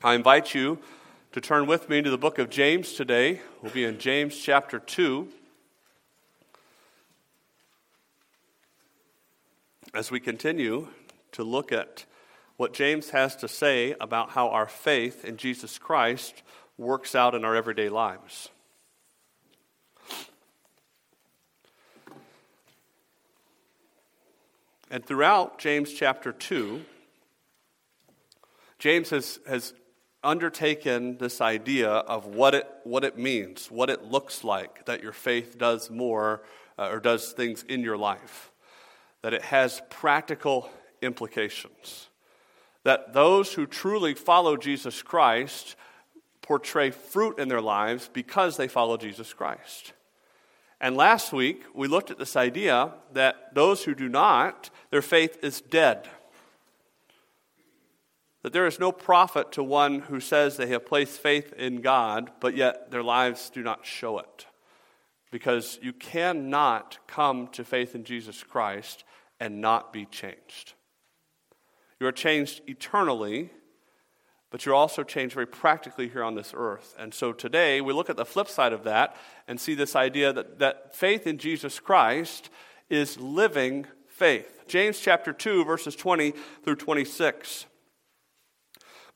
I invite you to turn with me to the book of James today. We'll be in James chapter 2. As we continue to look at what James has to say about how our faith in Jesus Christ works out in our everyday lives. And throughout James chapter 2, James has, has undertaken this idea of what it, what it means, what it looks like that your faith does more uh, or does things in your life, that it has practical implications, that those who truly follow Jesus Christ portray fruit in their lives because they follow Jesus Christ. And last week, we looked at this idea that those who do not, their faith is dead. That there is no profit to one who says they have placed faith in God, but yet their lives do not show it. Because you cannot come to faith in Jesus Christ and not be changed. You are changed eternally but you're also changed very practically here on this earth. And so today we look at the flip side of that and see this idea that, that faith in Jesus Christ is living faith. James chapter 2, verses 20 through 26.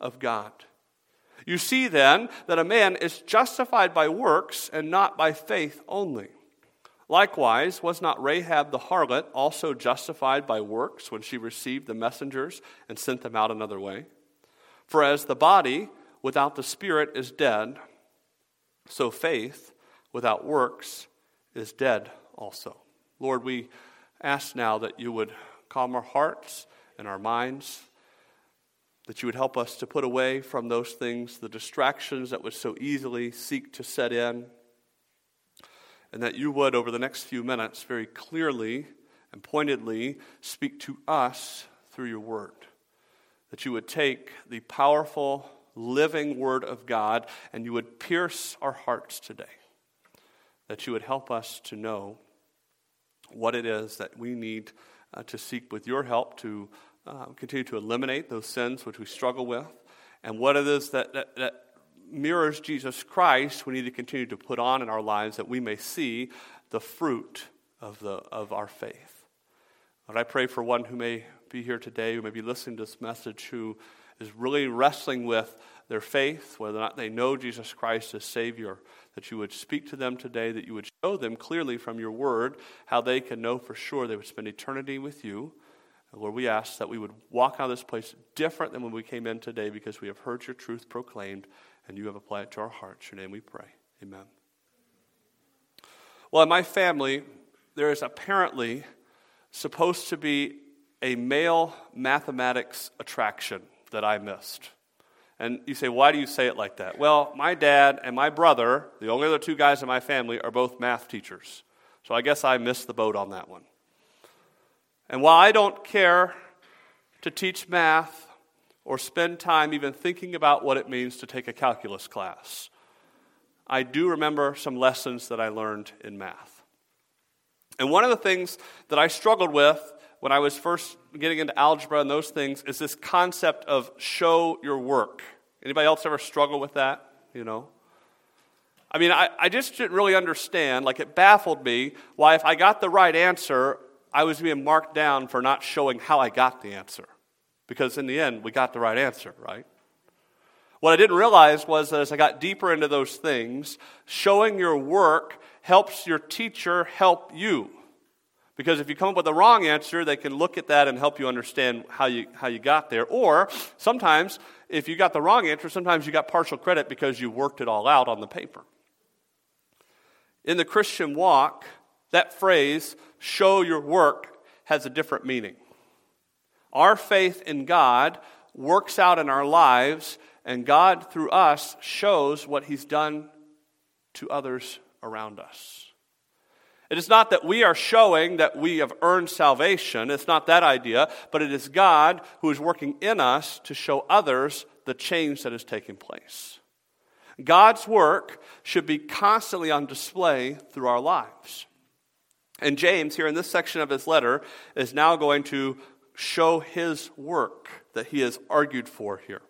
of God. You see then that a man is justified by works and not by faith only. Likewise, was not Rahab the harlot also justified by works when she received the messengers and sent them out another way? For as the body without the spirit is dead, so faith without works is dead also. Lord, we ask now that you would calm our hearts and our minds, that you would help us to put away from those things the distractions that would so easily seek to set in and that you would, over the next few minutes, very clearly and pointedly speak to us through your word. That you would take the powerful, living word of God and you would pierce our hearts today. That you would help us to know what it is that we need uh, to seek with your help to uh, continue to eliminate those sins which we struggle with, and what it is that, that, that mirrors Jesus Christ, we need to continue to put on in our lives that we may see the fruit of, the, of our faith. But I pray for one who may be here today, who may be listening to this message, who is really wrestling with their faith, whether or not they know Jesus Christ as Savior, that you would speak to them today, that you would show them clearly from your word how they can know for sure they would spend eternity with you. Lord, we ask that we would walk out of this place different than when we came in today because we have heard your truth proclaimed and you have applied it to our hearts. Your name we pray. Amen. Well, in my family, there is apparently supposed to be a male mathematics attraction that I missed. And you say, why do you say it like that? Well, my dad and my brother, the only other two guys in my family, are both math teachers. So I guess I missed the boat on that one. And while I don't care to teach math, or spend time even thinking about what it means to take a calculus class. I do remember some lessons that I learned in math. And one of the things that I struggled with when I was first getting into algebra and those things is this concept of show your work. Anybody else ever struggle with that? You know? I mean, I, I just didn't really understand. Like, it baffled me why, if I got the right answer, I was being marked down for not showing how I got the answer because in the end, we got the right answer, right? What I didn't realize was that as I got deeper into those things, showing your work helps your teacher help you. Because if you come up with the wrong answer, they can look at that and help you understand how you, how you got there. Or sometimes, if you got the wrong answer, sometimes you got partial credit because you worked it all out on the paper. In the Christian walk, that phrase, show your work, has a different meaning. Our faith in God works out in our lives and God, through us, shows what He's done to others around us. It is not that we are showing that we have earned salvation. It's not that idea, but it is God who is working in us to show others the change that is taking place. God's work should be constantly on display through our lives. And James, here in this section of his letter, is now going to show his work that he has argued for here.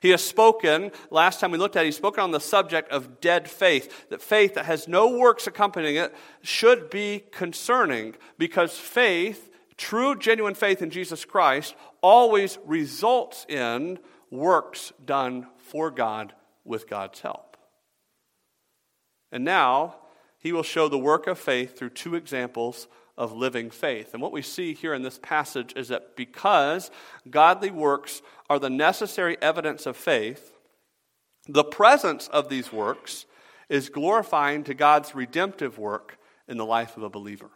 He has spoken, last time we looked at it, he's spoken on the subject of dead faith. That faith that has no works accompanying it should be concerning because faith, true, genuine faith in Jesus Christ, always results in works done for God with God's help. And now, he will show the work of faith through two examples of living faith. And what we see here in this passage is that because godly works are the necessary evidence of faith, the presence of these works is glorifying to God's redemptive work in the life of a believer.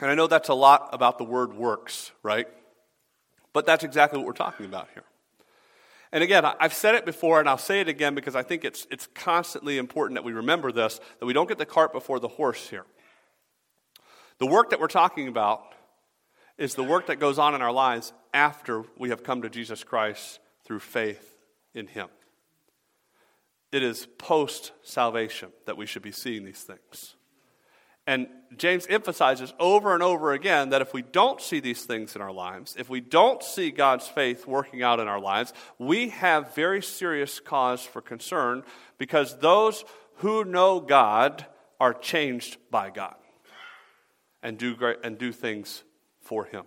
And I know that's a lot about the word works, right? But that's exactly what we're talking about here. And again, I've said it before and I'll say it again because I think it's, it's constantly important that we remember this, that we don't get the cart before the horse here. The work that we're talking about is the work that goes on in our lives after we have come to Jesus Christ through faith in Him. It is post salvation that we should be seeing these things. And James emphasizes over and over again that if we don't see these things in our lives, if we don't see God's faith working out in our lives, we have very serious cause for concern because those who know God are changed by God and do, great, and do things for him.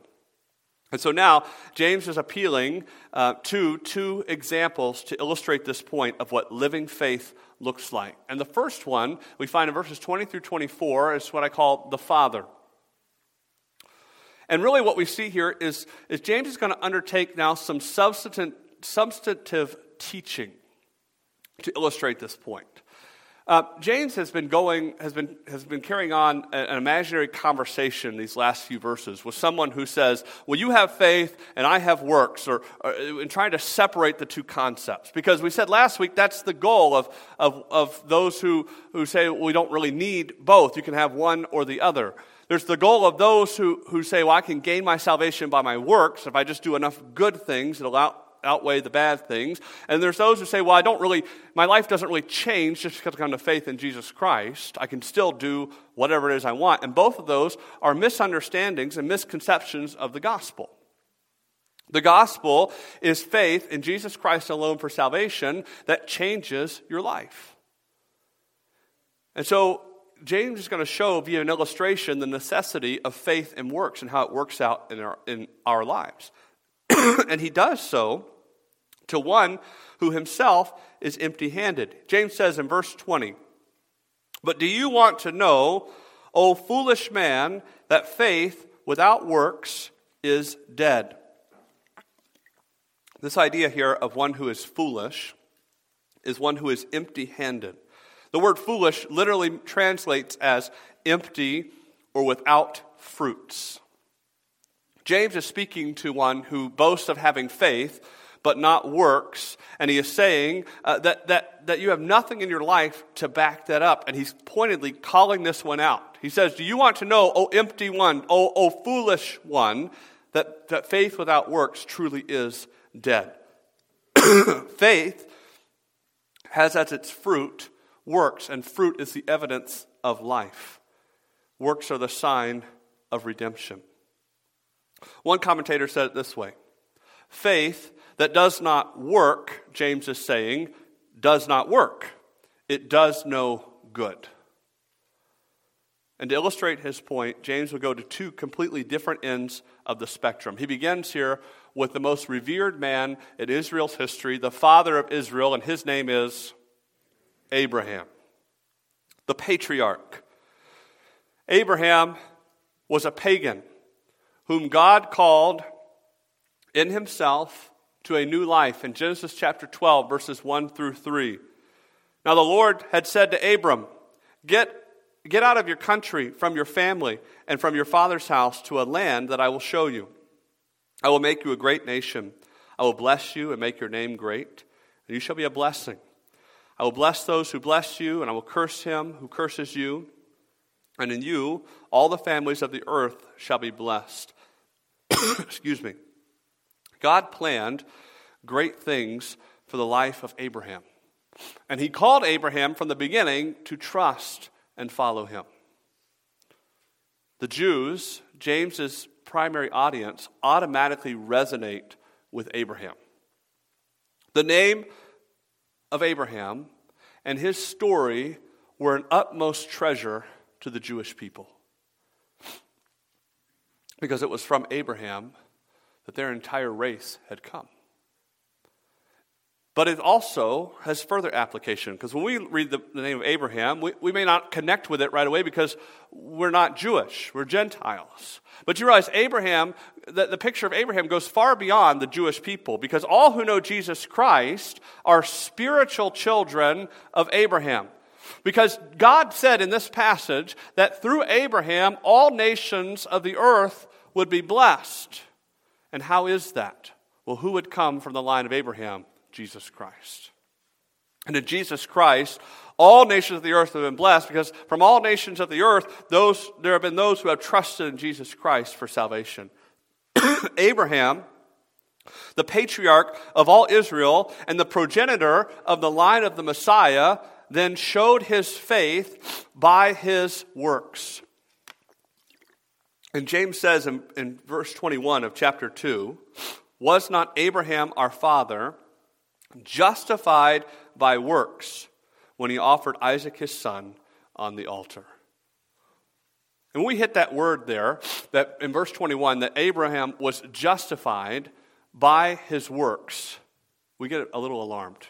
And so now, James is appealing uh, to two examples to illustrate this point of what living faith looks like. And the first one we find in verses 20 through 24 is what I call the Father. And really, what we see here is, is James is going to undertake now some substantive, substantive teaching to illustrate this point. Uh, James has been going, has been, has been carrying on an imaginary conversation these last few verses with someone who says, Well, you have faith and I have works, or, or in trying to separate the two concepts. Because we said last week that's the goal of, of, of those who, who say well, we don't really need both. You can have one or the other. There's the goal of those who, who say, Well, I can gain my salvation by my works. If I just do enough good things, it'll out, outweigh the bad things. And there's those who say, well, I don't really, my life doesn't really change just because I come to faith in Jesus Christ. I can still do whatever it is I want. And both of those are misunderstandings and misconceptions of the gospel. The gospel is faith in Jesus Christ alone for salvation that changes your life. And so James is going to show via an illustration the necessity of faith and works and how it works out in our, in our lives. and he does so to one who himself is empty handed. James says in verse 20, But do you want to know, O foolish man, that faith without works is dead? This idea here of one who is foolish is one who is empty handed. The word foolish literally translates as empty or without fruits. James is speaking to one who boasts of having faith, but not works. And he is saying uh, that, that, that you have nothing in your life to back that up. And he's pointedly calling this one out. He says, Do you want to know, O empty one, O, o foolish one, that, that faith without works truly is dead? faith has as its fruit works, and fruit is the evidence of life. Works are the sign of redemption. One commentator said it this way faith that does not work, James is saying, does not work. It does no good. And to illustrate his point, James will go to two completely different ends of the spectrum. He begins here with the most revered man in Israel's history, the father of Israel, and his name is Abraham, the patriarch. Abraham was a pagan whom God called in himself to a new life in Genesis chapter 12, verses 1 through 3. Now, the Lord had said to Abram, Get, get out of your country, from your family, and from your father's house to a land that I will show you. I will make you a great nation. I will bless you and make your name great, and you shall be a blessing. I will bless those who bless you, and I will curse him who curses you. And in you, all the families of the earth shall be blessed. Excuse me. God planned great things for the life of Abraham. And he called Abraham from the beginning to trust and follow him. The Jews, James's primary audience, automatically resonate with Abraham. The name of Abraham and his story were an utmost treasure to the Jewish people. Because it was from Abraham that their entire race had come. But it also has further application because when we read the, the, name of Abraham, we, we may not connect with it right away because we're not Jewish, we're Gentiles. But you realize Abraham, the, the picture of Abraham goes far beyond the Jewish people because all who know Jesus Christ are spiritual children of Abraham. Because God said in this passage that through Abraham, all nations of the earth would be blessed. And how is that? Well, who would come from the line of Abraham? Jesus Christ. And in Jesus Christ, all nations of the earth have been blessed because from all nations of the earth, those, there have been those who have trusted in Jesus Christ for salvation. Abraham, the patriarch of all Israel and the progenitor of the line of the Messiah, then showed his faith by his works. And James says in, in, verse 21 of chapter 2 Was not Abraham our father justified by works when he offered Isaac his son on the altar? And we hit that word there, that in verse 21, that Abraham was justified by his works, we get a little alarmed.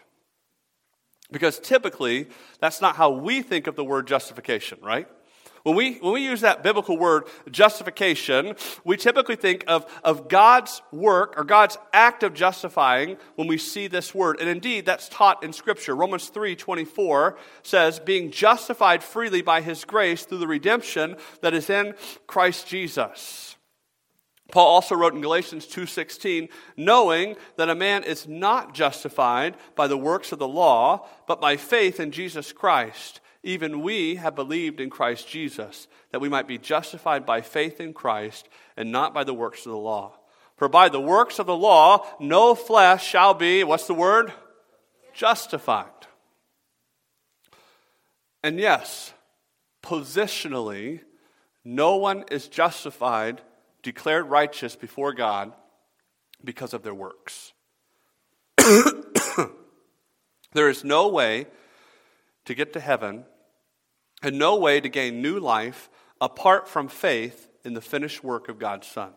Because typically, that's not how we think of the word justification, right? When we, when we use that biblical word justification, we typically think of, of God's work or God's act of justifying when we see this word. And indeed, that's taught in Scripture. Romans 3 24 says, being justified freely by his grace through the redemption that is in Christ Jesus. Paul also wrote in Galatians 2:16, knowing that a man is not justified by the works of the law, but by faith in Jesus Christ. Even we have believed in Christ Jesus, that we might be justified by faith in Christ and not by the works of the law. For by the works of the law, no flesh shall be, what's the word? Justified. And yes, positionally, no one is justified declared righteous before God because of their works. there is no way to get to heaven and no way to gain new life apart from faith in the finished work of God's Son.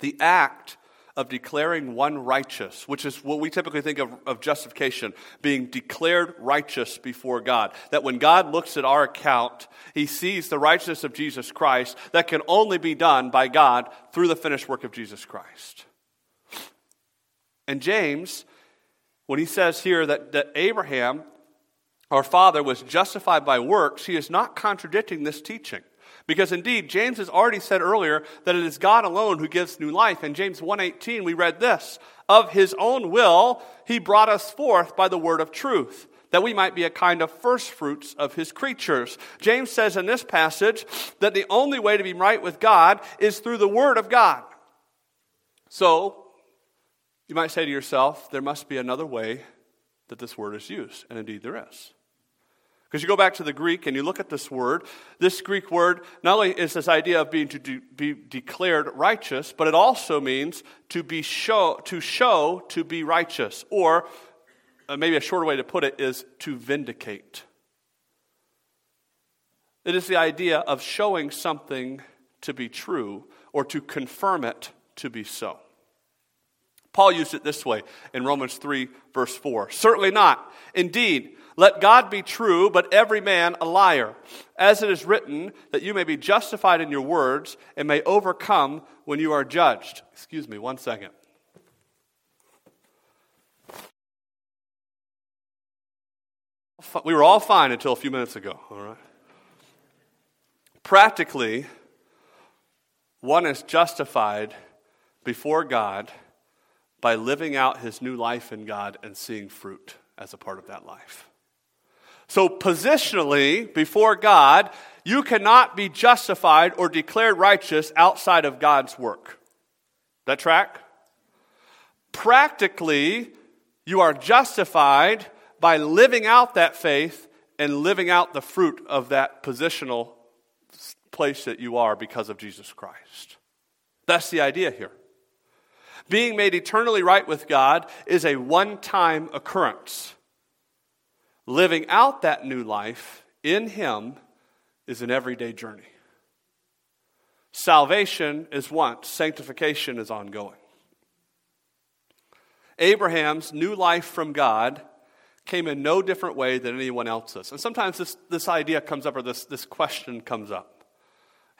The act of declaring one righteous, which is what we typically think of, of justification, being declared righteous before God. That when God looks at our account, he sees the righteousness of Jesus Christ that can only be done by God through the finished work of Jesus Christ. And James, when he says here that, that Abraham, our father, was justified by works, he is not contradicting this teaching. Because indeed, James has already said earlier that it is God alone who gives new life. In James 1:18 we read this, "Of his own will he brought us forth by the word of truth." That we might be a kind of first fruits of his creatures. James says in this passage that the only way to be right with God is through the Word of God. So, you might say to yourself, there must be another way that this word is used. And indeed, there is. Because you go back to the Greek and you look at this word, this Greek word not only is this idea of being to de- be declared righteous, but it also means to be show, to show to be righteous, or uh, maybe a shorter way to put it is to vindicate. It is the idea of showing something to be true or to confirm it to be so. Paul used it this way in Romans 3, verse 4. Certainly not. Indeed, let God be true, but every man a liar. As it is written, that you may be justified in your words and may overcome when you are judged. Excuse me, one second. We were all fine until a few minutes ago, all right? Practically, one is justified before God by living out his new life in God and seeing fruit as a part of that life. So, positionally, before God, you cannot be justified or declared righteous outside of God's work. That track? Practically, you are justified by living out that faith and living out the fruit of that positional place that you are because of Jesus Christ. That's the idea here. Being made eternally right with God is a one time occurrence. Living out that new life in Him is an everyday journey. Salvation is once, sanctification is ongoing. Abraham's new life from God came in no different way than anyone else's. And sometimes this, this idea comes up or this, this question comes up.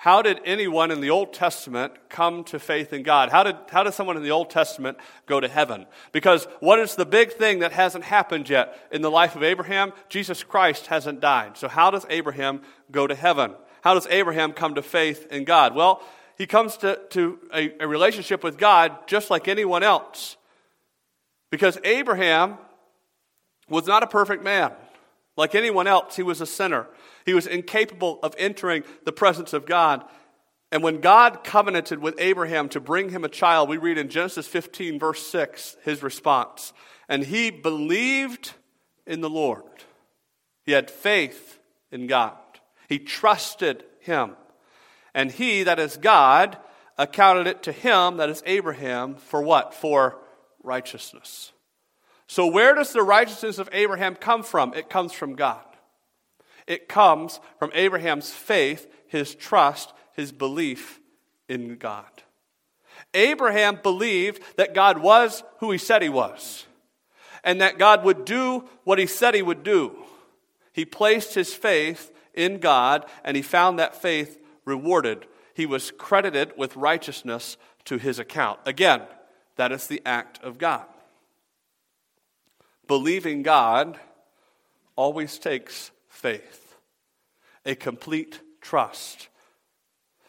How did anyone in the Old Testament come to faith in God? How did, how did someone in the Old Testament go to heaven? Because what is the big thing that hasn't happened yet in the life of Abraham? Jesus Christ hasn't died. So, how does Abraham go to heaven? How does Abraham come to faith in God? Well, he comes to, to a, a relationship with God just like anyone else. Because Abraham was not a perfect man. Like anyone else, he was a sinner. He was incapable of entering the presence of God. And when God covenanted with Abraham to bring him a child, we read in Genesis 15, verse 6, his response. And he believed in the Lord. He had faith in God. He trusted him. And he, that is God, accounted it to him, that is Abraham, for what? For righteousness. So, where does the righteousness of Abraham come from? It comes from God. It comes from Abraham's faith, his trust, his belief in God. Abraham believed that God was who he said he was, and that God would do what he said he would do. He placed his faith in God, and he found that faith rewarded. He was credited with righteousness to his account. Again, that is the act of God. Believing God always takes faith, a complete trust.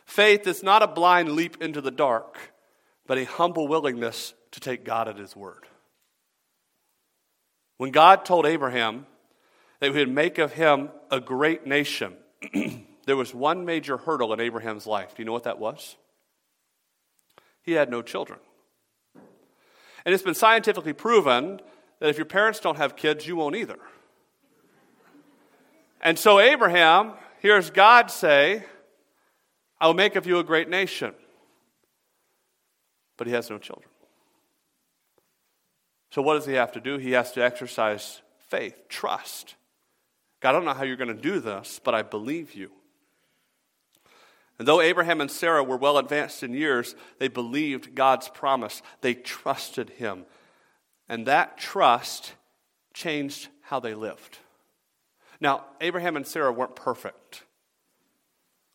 Faith is not a blind leap into the dark, but a humble willingness to take God at His word. When God told Abraham that he would make of him a great nation, there was one major hurdle in Abraham's life. Do you know what that was? He had no children. And it's been scientifically proven that if your parents don't have kids, you won't either. And so Abraham hears God say, I will make of you a great nation. But he has no children. So what does he have to do? He has to exercise faith, trust. God, I don't know how you're going to do this, but I believe you. And though Abraham and Sarah were well advanced in years, they believed God's promise. They trusted him. And that trust changed how they lived. Now, Abraham and Sarah weren't perfect.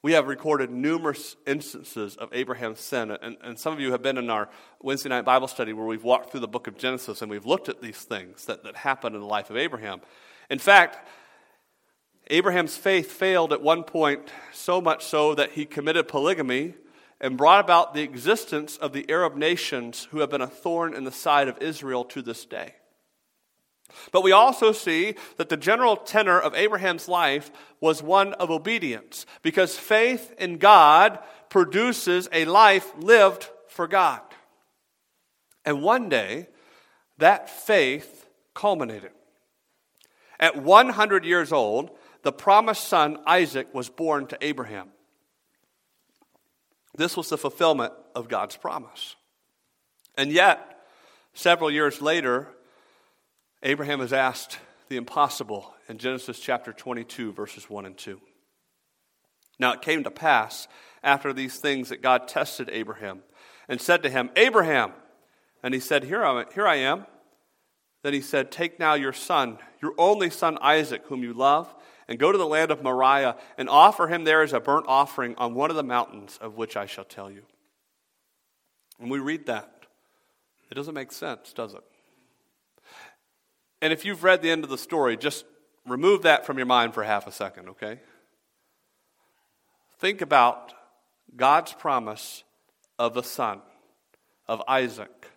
We have recorded numerous instances of Abraham's sin, and, and, some of you have been in our Wednesday night Bible study where we've walked through the book of Genesis and we've looked at these things that, that happened in the life of Abraham. In fact, Abraham's faith failed at one point, so much so that he committed polygamy and brought about the existence of the Arab nations who have been a thorn in the side of Israel to this day. But we also see that the general tenor of Abraham's life was one of obedience, because faith in God produces a life lived for God. And one day, that faith culminated. At 100 years old, the promised son Isaac was born to Abraham. This was the fulfillment of God's promise. And yet, several years later, Abraham is asked the impossible in Genesis chapter 22, verses 1 and 2. Now it came to pass after these things that God tested Abraham and said to him, Abraham! And he said, Here I, here I am. Then he said, Take now your son, your only son Isaac, whom you love, and go to the land of Moriah and offer him there as a burnt offering on one of the mountains of which I shall tell you. And we read that. It doesn't make sense, does it? And if you've read the end of the story, just remove that from your mind for half a second, okay? Think about God's promise of a son, of Isaac.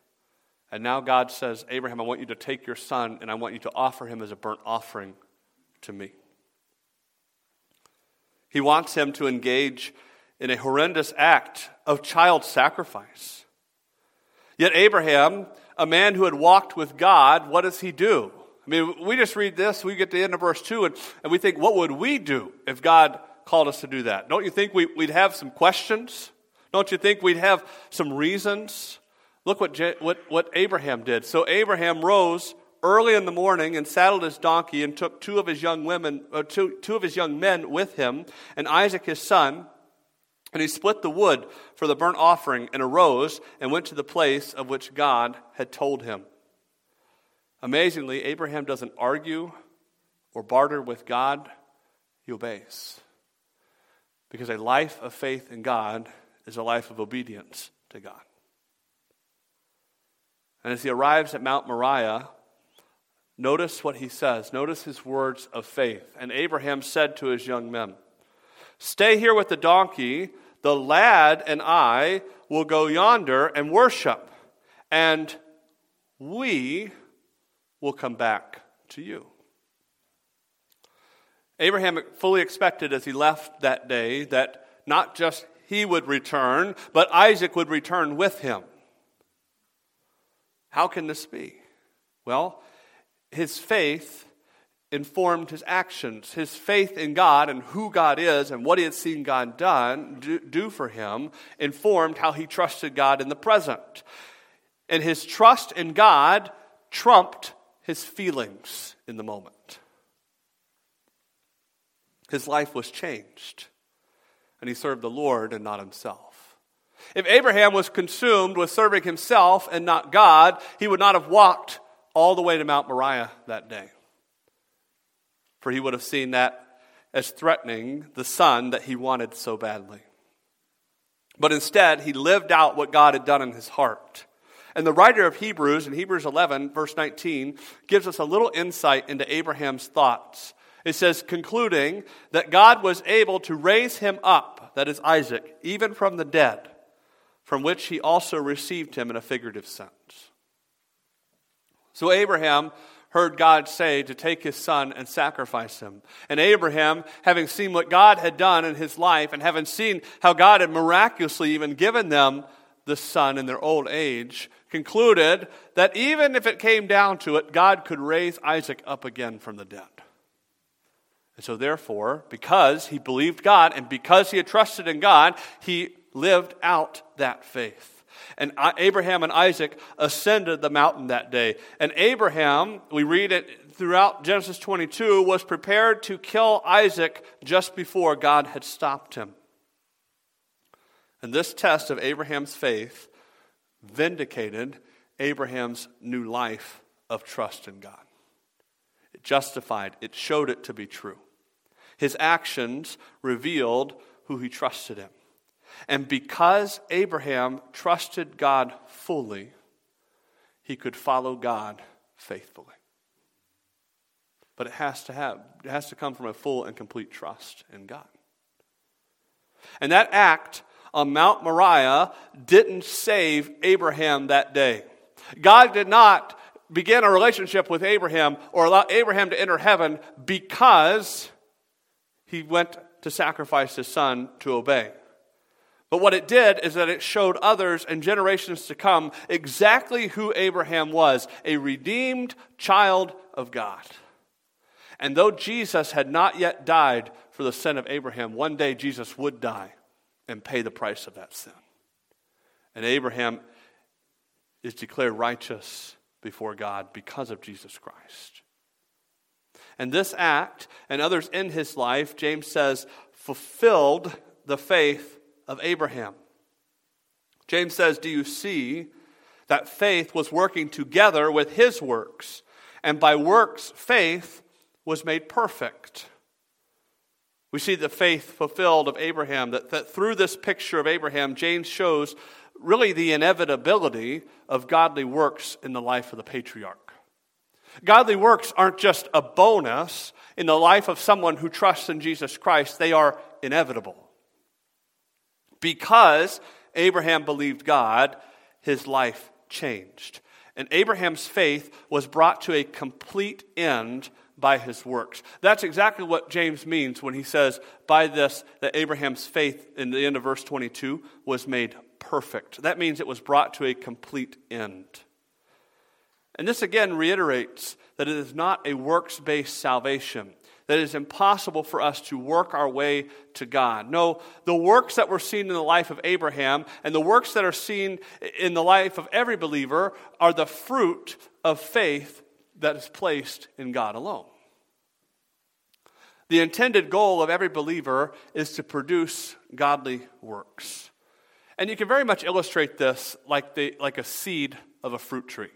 And now God says, Abraham, I want you to take your son and I want you to offer him as a burnt offering to me. He wants him to engage in a horrendous act of child sacrifice. Yet, Abraham, a man who had walked with God, what does he do? I mean, we just read this, we get to the end of verse 2, and, and we think, what would we do if God called us to do that? Don't you think we, would have some questions? Don't you think we'd have some reasons? Look what, what, what Abraham did. So Abraham rose early in the morning and saddled his donkey and took two of his young women, uh, two, two of his young men with him, and Isaac his son. And he split the wood for the burnt offering and arose and went to the place of which God had told him. Amazingly, Abraham doesn't argue or barter with God, he obeys. Because a life of faith in God is a life of obedience to God. And as he arrives at Mount Moriah, notice what he says. Notice his words of faith. And Abraham said to his young men, Stay here with the donkey. The lad and I will go yonder and worship, and we will come back to you. Abraham fully expected as he left that day that not just he would return, but Isaac would return with him. How can this be? Well, his faith informed his actions. His faith in God and who God is and what he had seen God done do, do for him informed how he trusted God in the present. And his trust in God trumped his feelings in the moment. His life was changed, and he served the Lord and not himself. If Abraham was consumed with serving himself and not God, he would not have walked all the way to Mount Moriah that day. For he would have seen that as threatening the son that he wanted so badly. But instead, he lived out what God had done in his heart. And the writer of Hebrews, in Hebrews 11, verse 19, gives us a little insight into Abraham's thoughts. It says, concluding that God was able to raise him up, that is Isaac, even from the dead from which he also received him in a figurative sense. So Abraham heard God say to take his son and sacrifice him. And Abraham, having seen what God had done in his life and having seen how God had miraculously even given them the son in their old age, concluded that even if it came down to it, God could raise Isaac up again from the dead. And so, therefore, because he believed God and because he had trusted in God, he lived out that faith. And Abraham and Isaac ascended the mountain that day. And Abraham, we read it throughout Genesis 22, was prepared to kill Isaac just before God had stopped him. And this test of Abraham's faith vindicated Abraham's new life of trust in God. It justified, it showed it to be true. His actions revealed who he trusted in. And because Abraham trusted God fully, he could follow God faithfully. But it has to have it has to come from a full and complete trust in God. And that act on Mount Moriah didn't save Abraham that day. God did not begin a relationship with Abraham or allow Abraham to enter heaven because he went to sacrifice his son to obey. But what it did is that it showed others and generations to come exactly who Abraham was a redeemed child of God. And though Jesus had not yet died for the sin of Abraham, one day Jesus would die and pay the price of that sin. And Abraham is declared righteous before God because of Jesus Christ. And this act and others in his life, James says, fulfilled the faith of Abraham. James says, Do you see that faith was working together with his works? And by works, faith was made perfect. We see the faith fulfilled of Abraham, that, that through this picture of Abraham, James shows really the inevitability of godly works in the life of the patriarch. Godly works aren't just a bonus in the life of someone who trusts in Jesus Christ, they are inevitable. Because Abraham believed God, his life changed. And Abraham's faith was brought to a complete end by his works. That's exactly what James means when he says, by this, that Abraham's faith, in the end of verse 22, was made perfect. That means it was brought to a complete end. And this again reiterates that it is not a works based salvation, that it is impossible for us to work our way to God. No, the works that were seen in the life of Abraham and the works that are seen in the life of every believer are the fruit of faith that is placed in God alone. The intended goal of every believer is to produce godly works. And you can very much illustrate this like, the, like a seed of a fruit tree.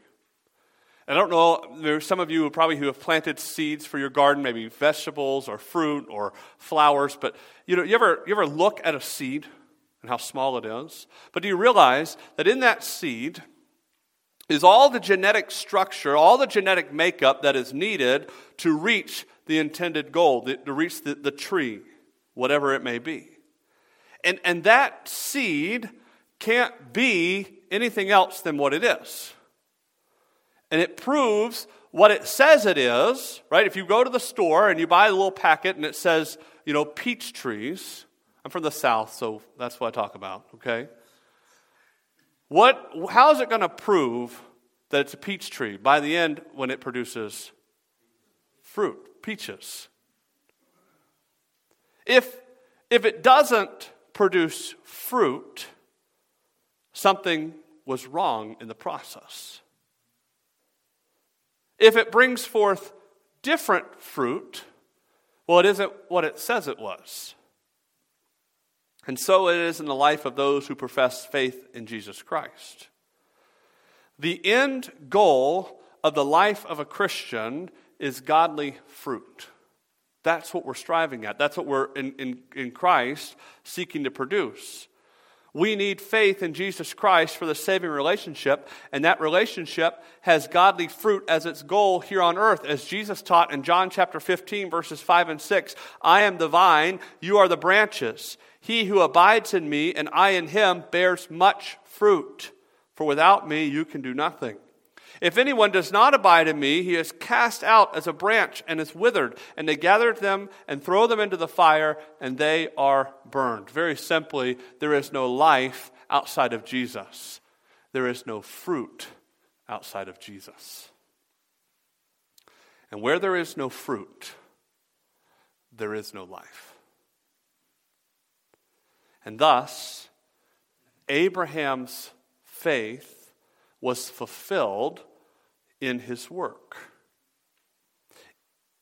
I don't know, there's some of you probably who have planted seeds for your garden, maybe vegetables or fruit or flowers, but you know, you ever, you ever look at a seed and how small it is? But do you realize that in that seed is all the genetic structure, all the genetic makeup that is needed to reach the intended goal, to reach the, the tree, whatever it may be. And, and that seed can't be anything else than what it is. And it proves what it says it is, right? If you go to the store and you buy a little packet and it says, you know, peach trees. I'm from the South, so that's what I talk about, okay? What, how is it going to prove that it's a peach tree by the end when it produces fruit, peaches? If, if it doesn't produce fruit, something was wrong in the process. If it brings forth different fruit, well, it isn't what it says it was. And so it is in the life of those who profess faith in Jesus Christ. The end goal of the life of a Christian is godly fruit. That's what we're striving at. That's what we're in, in, in Christ seeking to produce. We need faith in Jesus Christ for the saving relationship, and that relationship has godly fruit as its goal here on earth. As Jesus taught in John chapter 15, verses 5 and 6 I am the vine, you are the branches. He who abides in me, and I in him, bears much fruit, for without me you can do nothing. If anyone does not abide in me, he is cast out as a branch and is withered, and they gather them and throw them into the fire, and they are burned. Very simply, there is no life outside of Jesus, there is no fruit outside of Jesus. And where there is no fruit, there is no life. And thus, Abraham's faith was fulfilled in his work.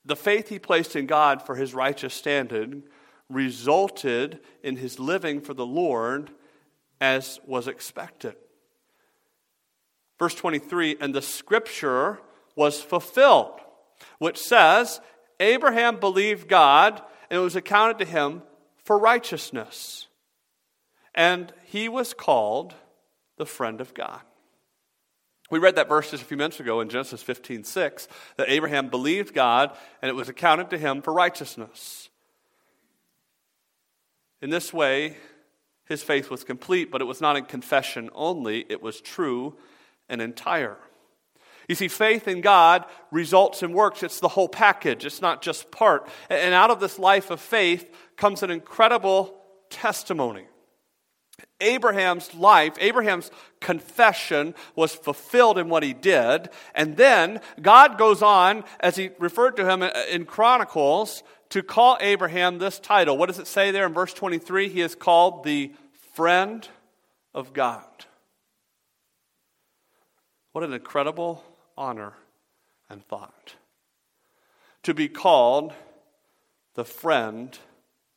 The faith he placed in God for his righteous standing resulted in his living for the Lord as was expected. Verse 23 and the scripture was fulfilled, which says, Abraham believed God, and it was accounted to him for righteousness. And he was called the friend of God. We read that verse just a few minutes ago in Genesis 15 6, that Abraham believed God and it was accounted to him for righteousness. In this way, his faith was complete, but it was not in confession only, it was true and entire. You see, faith in God results in works. It's the whole package, it's not just part. And out of this life of faith comes an incredible testimony. Abraham's life, Abraham's confession was fulfilled in what he did. And then God goes on, as he referred to him uh, in Chronicles, to call Abraham this title. What does it say there in verse 23? He is called the friend of God. What an incredible honor and thought. To be called the friend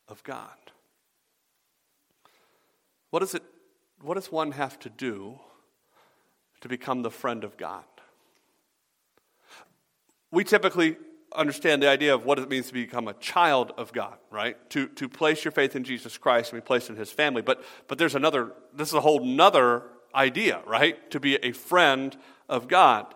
of God. What, is it, what does one have to do to become the friend of God? We typically understand the idea of what it means to become a child of God, right? To, to place your faith in Jesus Christ and be placed in his family. But, but there's another, this is a whole nother idea, right? To be a friend of God.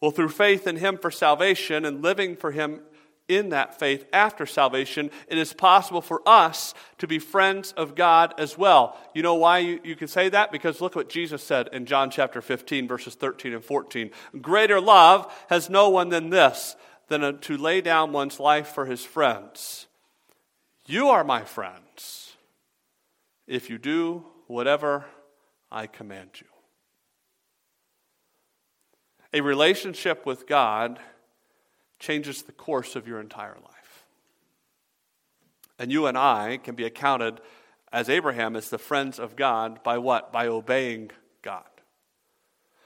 Well, through faith in him for salvation and living for him in that faith after salvation, it is possible for us to be friends of God as well. You know why you, you can say that? Because look what Jesus said in John chapter 15, verses 13 and 14. Greater love has no one than this, than to lay down one's life for his friends. You are my friends if you do whatever I command you. A relationship with God changes the course of your entire life. And you and I can be accounted as Abraham as the friends of God by what? By obeying God.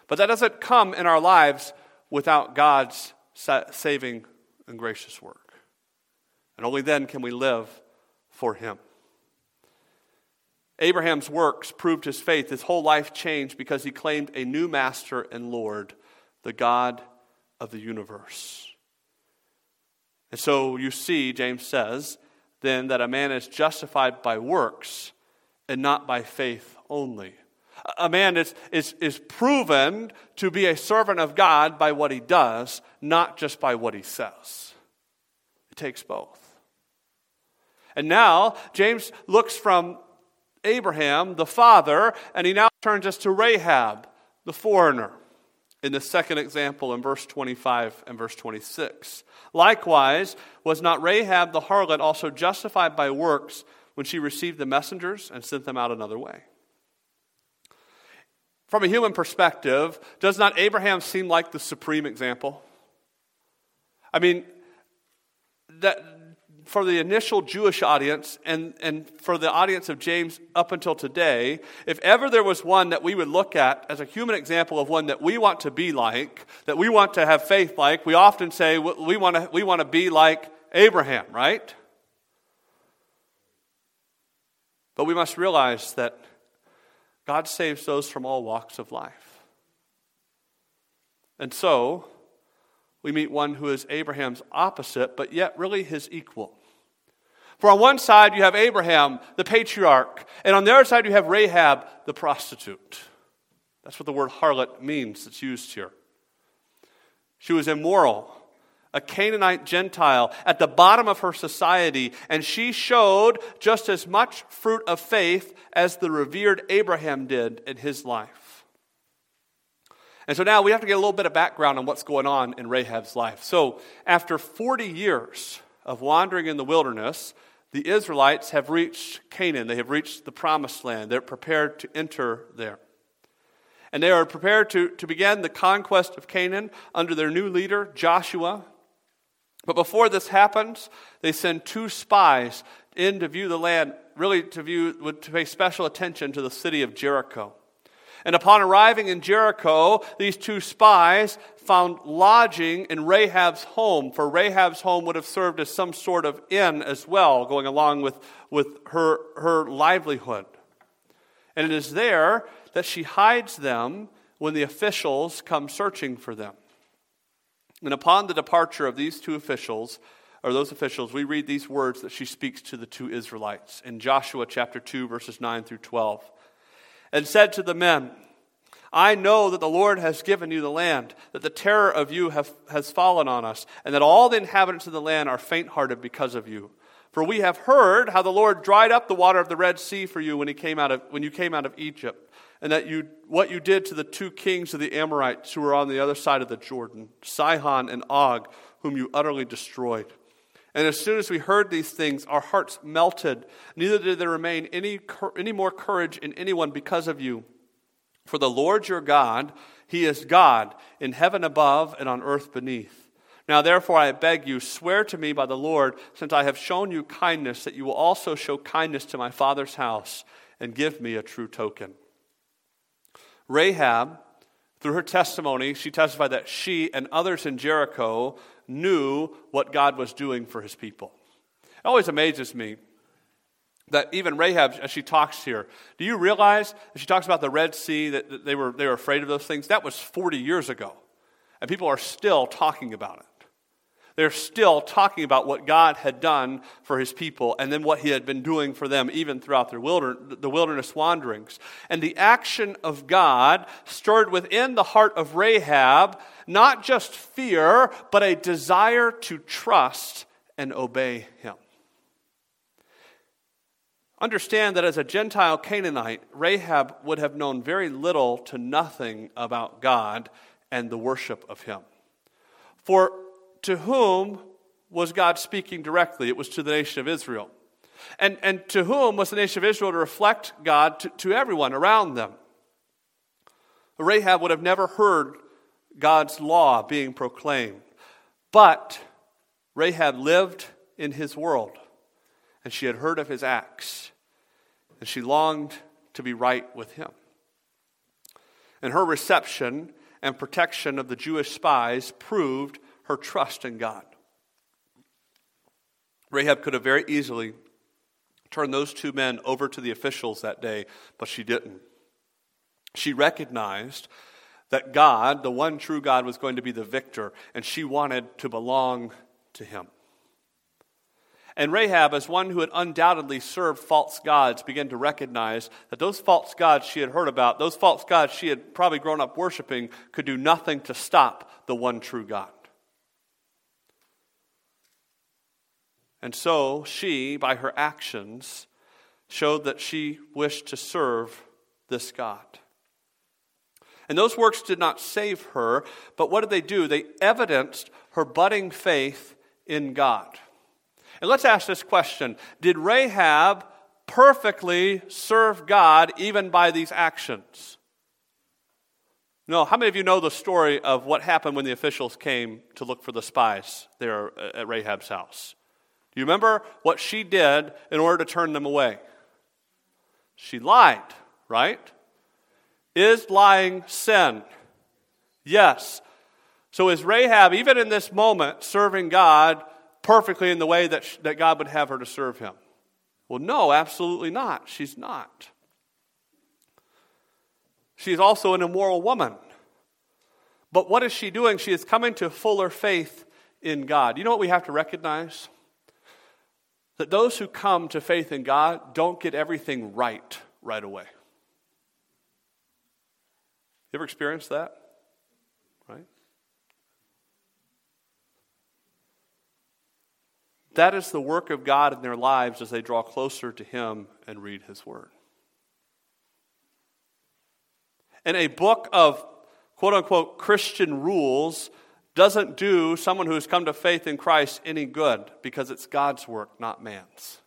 But that doesn't come in our lives without God's saving and gracious work. And only then can we live for Him. Abraham's works proved his faith. His whole life changed because he claimed a new master and Lord, the God of the universe. And so you see, James says, then that a man is justified by works and not by faith only. A man is, is, is proven to be a servant of God by what he does, not just by what he says. It takes both. And now, James looks from Abraham, the father, and he now turns us to Rahab, the foreigner in the second example in verse 25 and verse 26. Likewise, was not Rahab the harlot also justified by works when she received the messengers and sent them out another way? From a human perspective, does not Abraham seem like the supreme example? I mean, that for the initial Jewish audience and, and for the audience of James up until today, if ever there was one that we would look at as a human example of one that we want to be like, that we want to have faith like, we often say we want to, we want to be like Abraham, right? But we must realize that God saves those from all walks of life. And so, we meet one who is Abraham's opposite, but yet really his equal. For on one side you have Abraham, the patriarch, and on the other side you have Rahab, the prostitute. That's what the word harlot means that's used here. She was immoral, a Canaanite Gentile at the bottom of her society, and she showed just as much fruit of faith as the revered Abraham did in his life. And so now we have to get a little bit of background on what's going on in Rahab's life. So, after 40 years of wandering in the wilderness, the Israelites have reached Canaan. They have reached the promised land. They're prepared to enter there. And they are prepared to, to begin the conquest of Canaan under their new leader, Joshua. But before this happens, they send two spies in to view the land, really to, view, to pay special attention to the city of Jericho. And upon arriving in Jericho, these two spies found lodging in Rahab's home, for Rahab's home would have served as some sort of inn as well, going along with, with her, her livelihood. And it is there that she hides them when the officials come searching for them. And upon the departure of these two officials, or those officials, we read these words that she speaks to the two Israelites in Joshua chapter 2, verses 9 through 12 and said to the men, I know that the Lord has given you the land, that the terror of you have, has fallen on us, and that all the inhabitants of the land are faint hearted because of you. For we have heard how the Lord dried up the water of the Red Sea for you when, he came out of, when you came out of Egypt, and that you, what you did to the two kings of the Amorites who were on the other side of the Jordan, Sihon and Og, whom you utterly destroyed. And as soon as we heard these things, our hearts melted. Neither did there remain any, any more courage in anyone because of you. For the Lord your God, He is God in heaven above and on earth beneath. Now, therefore, I beg you, swear to me by the Lord, since I have shown you kindness, that you will also show kindness to my father's house and give me a true token. Rahab, through her testimony, she testified that she and others in Jericho knew what God was doing for his people. It always amazes me that even Rahab, as she talks here, do you realize she talks about the Red Sea, that they were, they were afraid of those things? That was 40 years ago. And people are still talking about it. They're still talking about what God had done for his people and then what he had been doing for them even throughout their wilderness, the wilderness wanderings. And the action of God stirred within the heart of Rahab not just fear, but a desire to trust and obey him. Understand that as a Gentile Canaanite, Rahab would have known very little to nothing about God and the worship of him. For to whom was God speaking directly? It was to the nation of Israel. And, and to whom was the nation of Israel to reflect God? To, to everyone around them. Rahab would have never heard God's law being proclaimed. But Rahab lived in his world, and she had heard of his acts, and she longed to be right with him. And her reception and protection of the Jewish spies proved her trust in God. Rahab could have very easily turned those two men over to the officials that day, but she didn't. She recognized that God, the one true God, was going to be the victor, and she wanted to belong to him. And Rahab, as one who had undoubtedly served false gods, began to recognize that those false gods she had heard about, those false gods she had probably grown up worshiping, could do nothing to stop the one true God. And so she, by her actions, showed that she wished to serve this God. And those works did not save her, but what did they do? They evidenced her budding faith in God. And let's ask this question Did Rahab perfectly serve God even by these actions? No. How many of you know the story of what happened when the officials came to look for the spies there uh, at Rahab's house? Do you remember what she did in order to turn them away? She lied, right? Is lying sin? Yes. So is Rahab, even in this moment, serving God perfectly in the way that, that God would have her to serve him? Well, no, absolutely not. She's not. She's also an immoral woman. But what is she doing? She is coming to fuller faith in God. You know what we have to recognize? That those who come to faith in God don't get everything right right away. You ever experienced that? Right? That is the work of God in their lives as they draw closer to Him and read His Word. In a book of quote unquote Christian rules, doesn't do someone who has come to faith in Christ any good because it's God's work, not man's.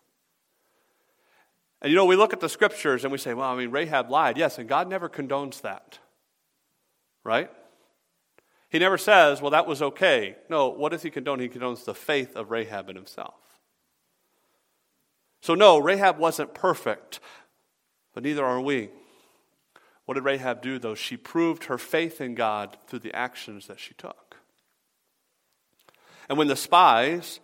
And you know, we look at the scriptures and we say, well, I mean, Rahab lied. Yes, and God never condones that. Right? He never says, well, that was okay. No, what does he condone? He condones the faith of Rahab in himself. So, no, Rahab wasn't perfect, but neither are we. What did Rahab do, though? She proved her faith in God through the actions that she took. And when the spies,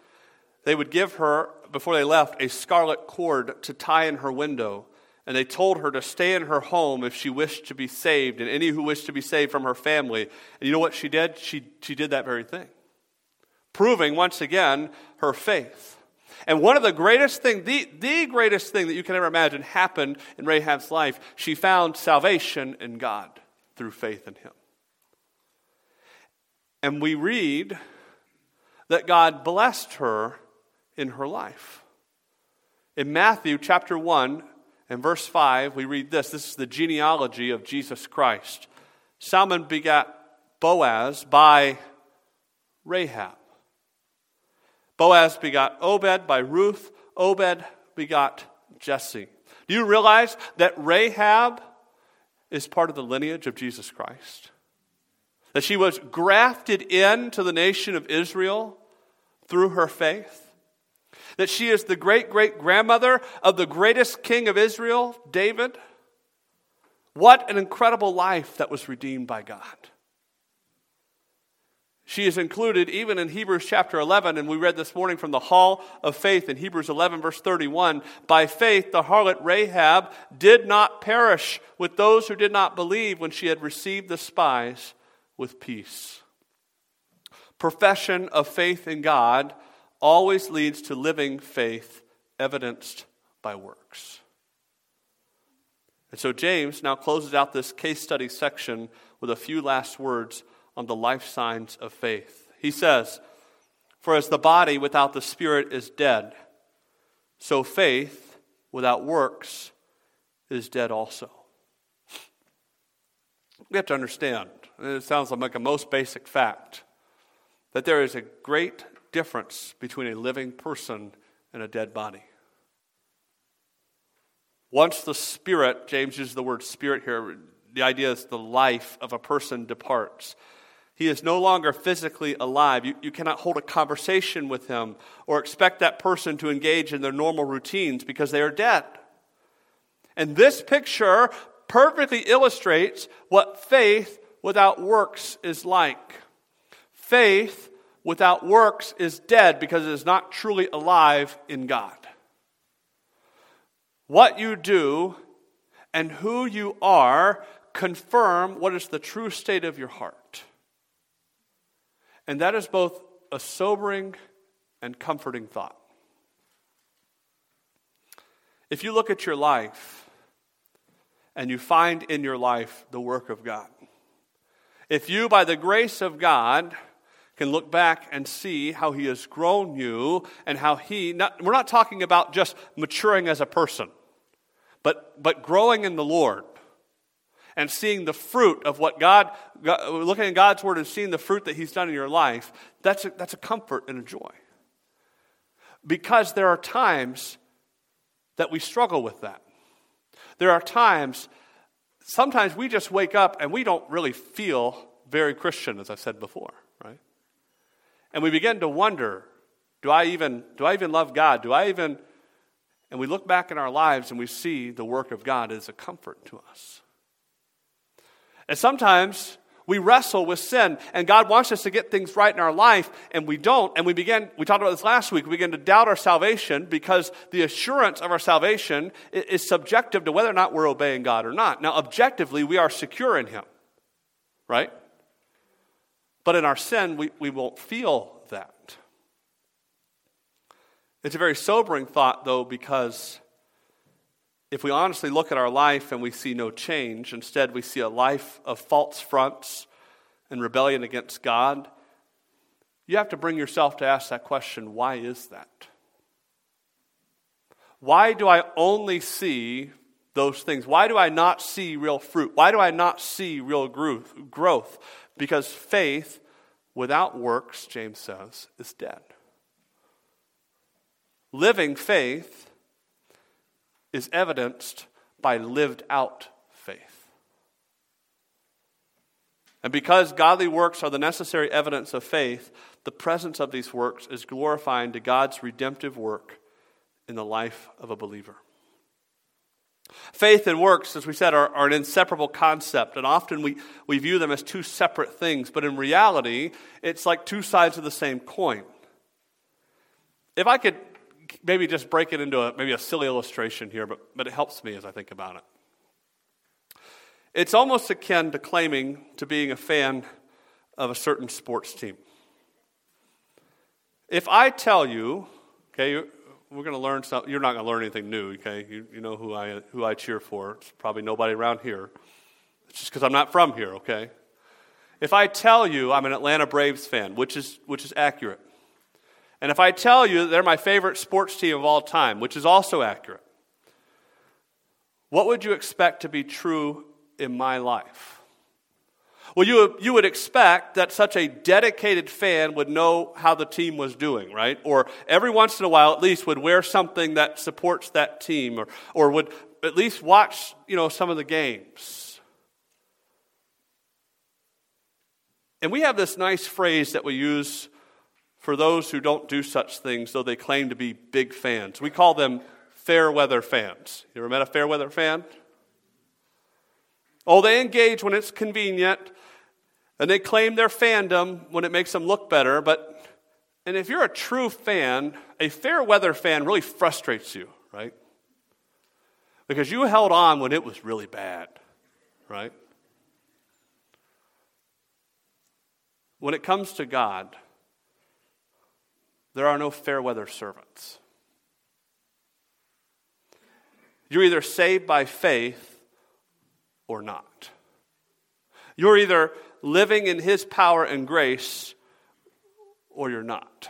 they would give her, before they left, a scarlet cord to tie in her window. And they told her to stay in her home if she wished to be saved, and any who wished to be saved from her family. And you know what she did? She, she did that very thing, proving once again her faith. And one of the greatest thing, the, the greatest thing that you can ever imagine happened in Rahab's life, she found salvation in God through faith in him. And we read that God blessed her in her life. In Matthew chapter 1 and verse 5, we read this. This is the genealogy of Jesus Christ. Salmon begat Boaz by Rahab. Boaz begot Obed by Ruth. Obed begot Jesse. Do you realize that Rahab is part of the lineage of Jesus Christ? That she was grafted into the nation of Israel through her faith. That she is the great great grandmother of the greatest king of Israel, David. What an incredible life that was redeemed by God. She is included even in Hebrews chapter 11, and we read this morning from the Hall of Faith in Hebrews 11, verse 31. By faith, the harlot Rahab did not perish with those who did not believe when she had received the spies with peace profession of faith in God always leads to living faith evidenced by works. And so James now closes out this case study section with a few last words on the life signs of faith. He says, For as the body without the spirit is dead, so faith without works is dead also. We have to understand, it sounds like a most basic fact, that there is a great difference between a living person and a dead body. Once the spirit, James uses the word spirit here, the idea is the life of a person departs. He is no longer physically alive. You, you cannot hold a conversation with him or expect that person to engage in their normal routines because they are dead. And this picture perfectly illustrates what faith without works is like. Faith without works is dead because it is not truly alive in God. What you do and who you are confirm what is the true state of your heart. And that is both a sobering and comforting thought. If you look at your life and you find in your life the work of God, if you, by the grace of God, can look back and see how He has grown you and how He, not, we're not talking about just maturing as a person, but, but growing in the Lord and seeing the fruit of what God, looking at God's Word and seeing the fruit that He's done in your life, that's a, that's a comfort and a joy. Because there are times that we struggle with that. There are times, sometimes we just wake up and we don't really feel very Christian, as I said before? And we begin to wonder do I even, do I even love God? Do I even. And we look back in our lives and we see the work of God as a comfort to us. And sometimes we wrestle with sin, and God wants us to get things right in our life, and we don't. And we begin, we talked about this last week, we begin to doubt our salvation because the assurance of our salvation is subjective to whether or not we're obeying God or not. Now, objectively, we are secure in Him, right? But in our sin, we, we won't feel that. It's a very sobering thought, though, because if we honestly look at our life and we see no change, instead we see a life of false fronts and rebellion against God, you have to bring yourself to ask that question why is that? Why do I only see those things? Why do I not see real fruit? Why do I not see real growth? Because faith without works, James says, is dead. Living faith is evidenced by lived out faith. And because godly works are the necessary evidence of faith, the presence of these works is glorifying to God's redemptive work in the life of a believer. Faith and works, as we said, are, are, an inseparable concept, and often we, we view them as two separate things, but in reality, it's like two sides of the same coin. If I could maybe just break it into a, maybe a silly illustration here, but, but it helps me as I think about it. It's almost akin to claiming to being a fan of a certain sports team. If I tell you, okay, we're going to learn something. You're not going to learn anything new, okay? You, you know who I, who I cheer for. It's probably nobody around here. It's just because I'm not from here, okay? If I tell you I'm an Atlanta Braves fan, which is, which is accurate, and if I tell you they're my favorite sports team of all time, which is also accurate, what would you expect to be true in my life? Well, you, you would expect that such a dedicated fan would know how the team was doing, right? Or every once in a while, at least, would wear something that supports that team, or, or would at least watch, you know, some of the games. And we have this nice phrase that we use for those who don't do such things, though they claim to be big fans. We call them fair weather fans. You ever met a fair weather fan? Oh, they engage when it's convenient, and they claim their fandom when it makes them look better, but and if you're a true fan, a fair weather fan really frustrates you, right? Because you held on when it was really bad, right? When it comes to God, there are no fair weather servants. You're either saved by faith or not. You're either living in His power and grace, or you're not.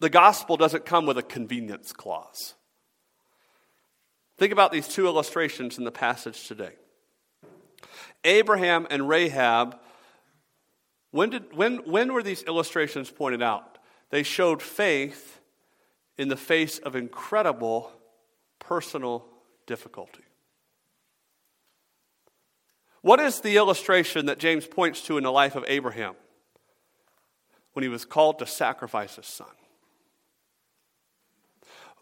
The gospel doesn't come with a convenience clause. Think about these two illustrations in the passage today. Abraham and Rahab, when, did, when, when were these illustrations pointed out? They showed faith in the face of incredible personal difficulty. What is the illustration that James points to in the life of Abraham when he was called to sacrifice his son?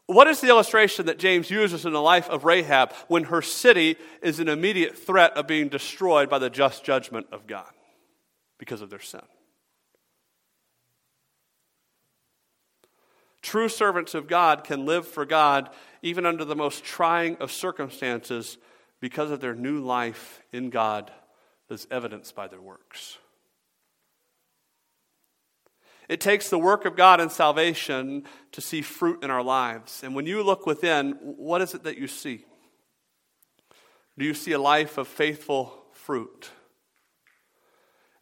What is the illustration that James uses in the life of Rahab when her city is in immediate threat of being destroyed by the just judgment of God because of their sin? True servants of God can live for God even under the most trying of circumstances because of their new life in God as evidenced by their works. It takes the work of God in salvation to see fruit in our lives. And when you look within, what is it that you see? Do you see a life of faithful fruit?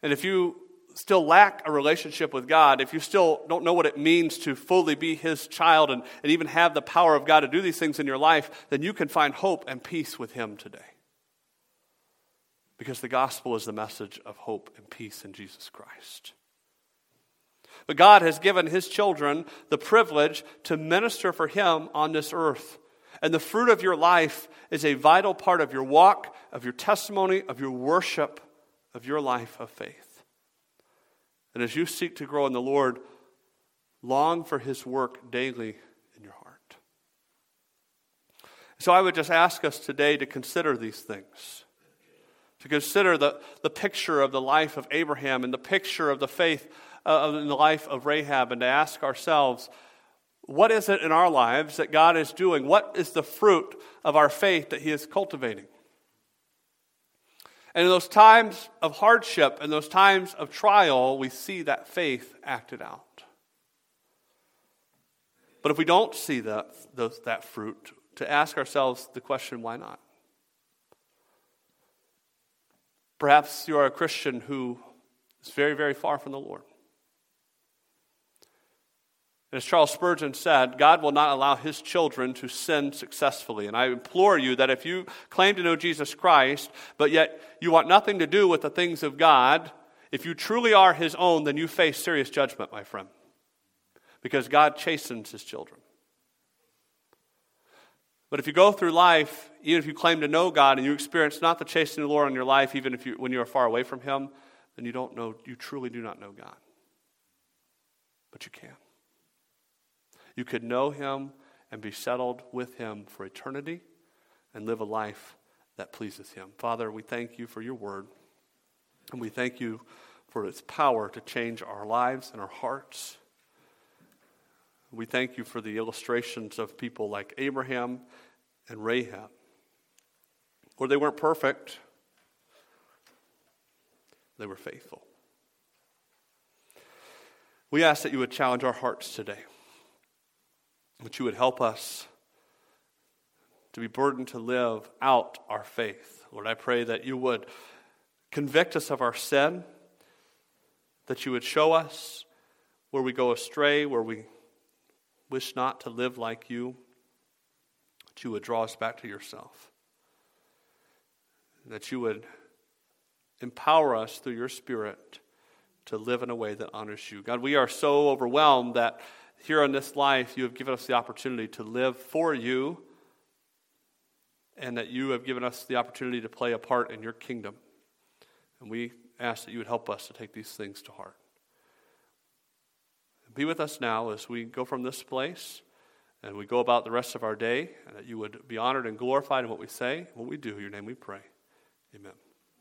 And if you still lack a relationship with God, if you still don't know what it means to fully be His child and, and even have the power of God to do these things in your life, then you can find hope and peace with Him today. Because the gospel is the message of hope and peace in Jesus Christ. But God has given His children the privilege to minister for Him on this earth. And the fruit of your life is a vital part of your walk, of your testimony, of your worship, of your life of faith. And as you seek to grow in the Lord, long for His work daily in your heart. So I would just ask us today to consider these things to consider the, the picture of the life of Abraham and the picture of the faith uh, in the life of Rahab and to ask ourselves, what is it in our lives that God is doing? What is the fruit of our faith that He is cultivating? And in those times of hardship and those times of trial, we see that faith acted out. But if we don't see that, those, that fruit, to ask ourselves the question, why not? Perhaps you are a Christian who is very, very far from the Lord. As Charles Spurgeon said, God will not allow his children to sin successfully. And I implore you that if you claim to know Jesus Christ, but yet you want nothing to do with the things of God, if you truly are his own, then you face serious judgment, my friend. Because God chastens his children. But if you go through life, even if you claim to know God and you experience not the chastening of the Lord in your life, even if you, when you are far away from him, then you don't know, you truly do not know God. But you can. You could know Him and be settled with Him for eternity and live a life that pleases Him. Father, we thank you for your word, and we thank you for its power to change our lives and our hearts. We thank you for the illustrations of people like Abraham and Rahab. Where they weren't perfect, they were faithful. We ask that you would challenge our hearts today that you would help us to be burdened to live out our faith. Lord, I pray that you would convict us of our sin, that you would show us where we go astray, where we wish not to live like you, that you would draw us back to yourself, that you would empower us through your Spirit to live in a way that honors you. God, we are so overwhelmed that here on this life, you have given us the opportunity to live for you, and that you have given us the opportunity to play a part in your kingdom. And we ask that you would help us to take these things to heart. Be with us now as we go from this place and we go about the rest of our day, and that you would be honored and glorified in what we say, what we do. In your name we pray. Amen.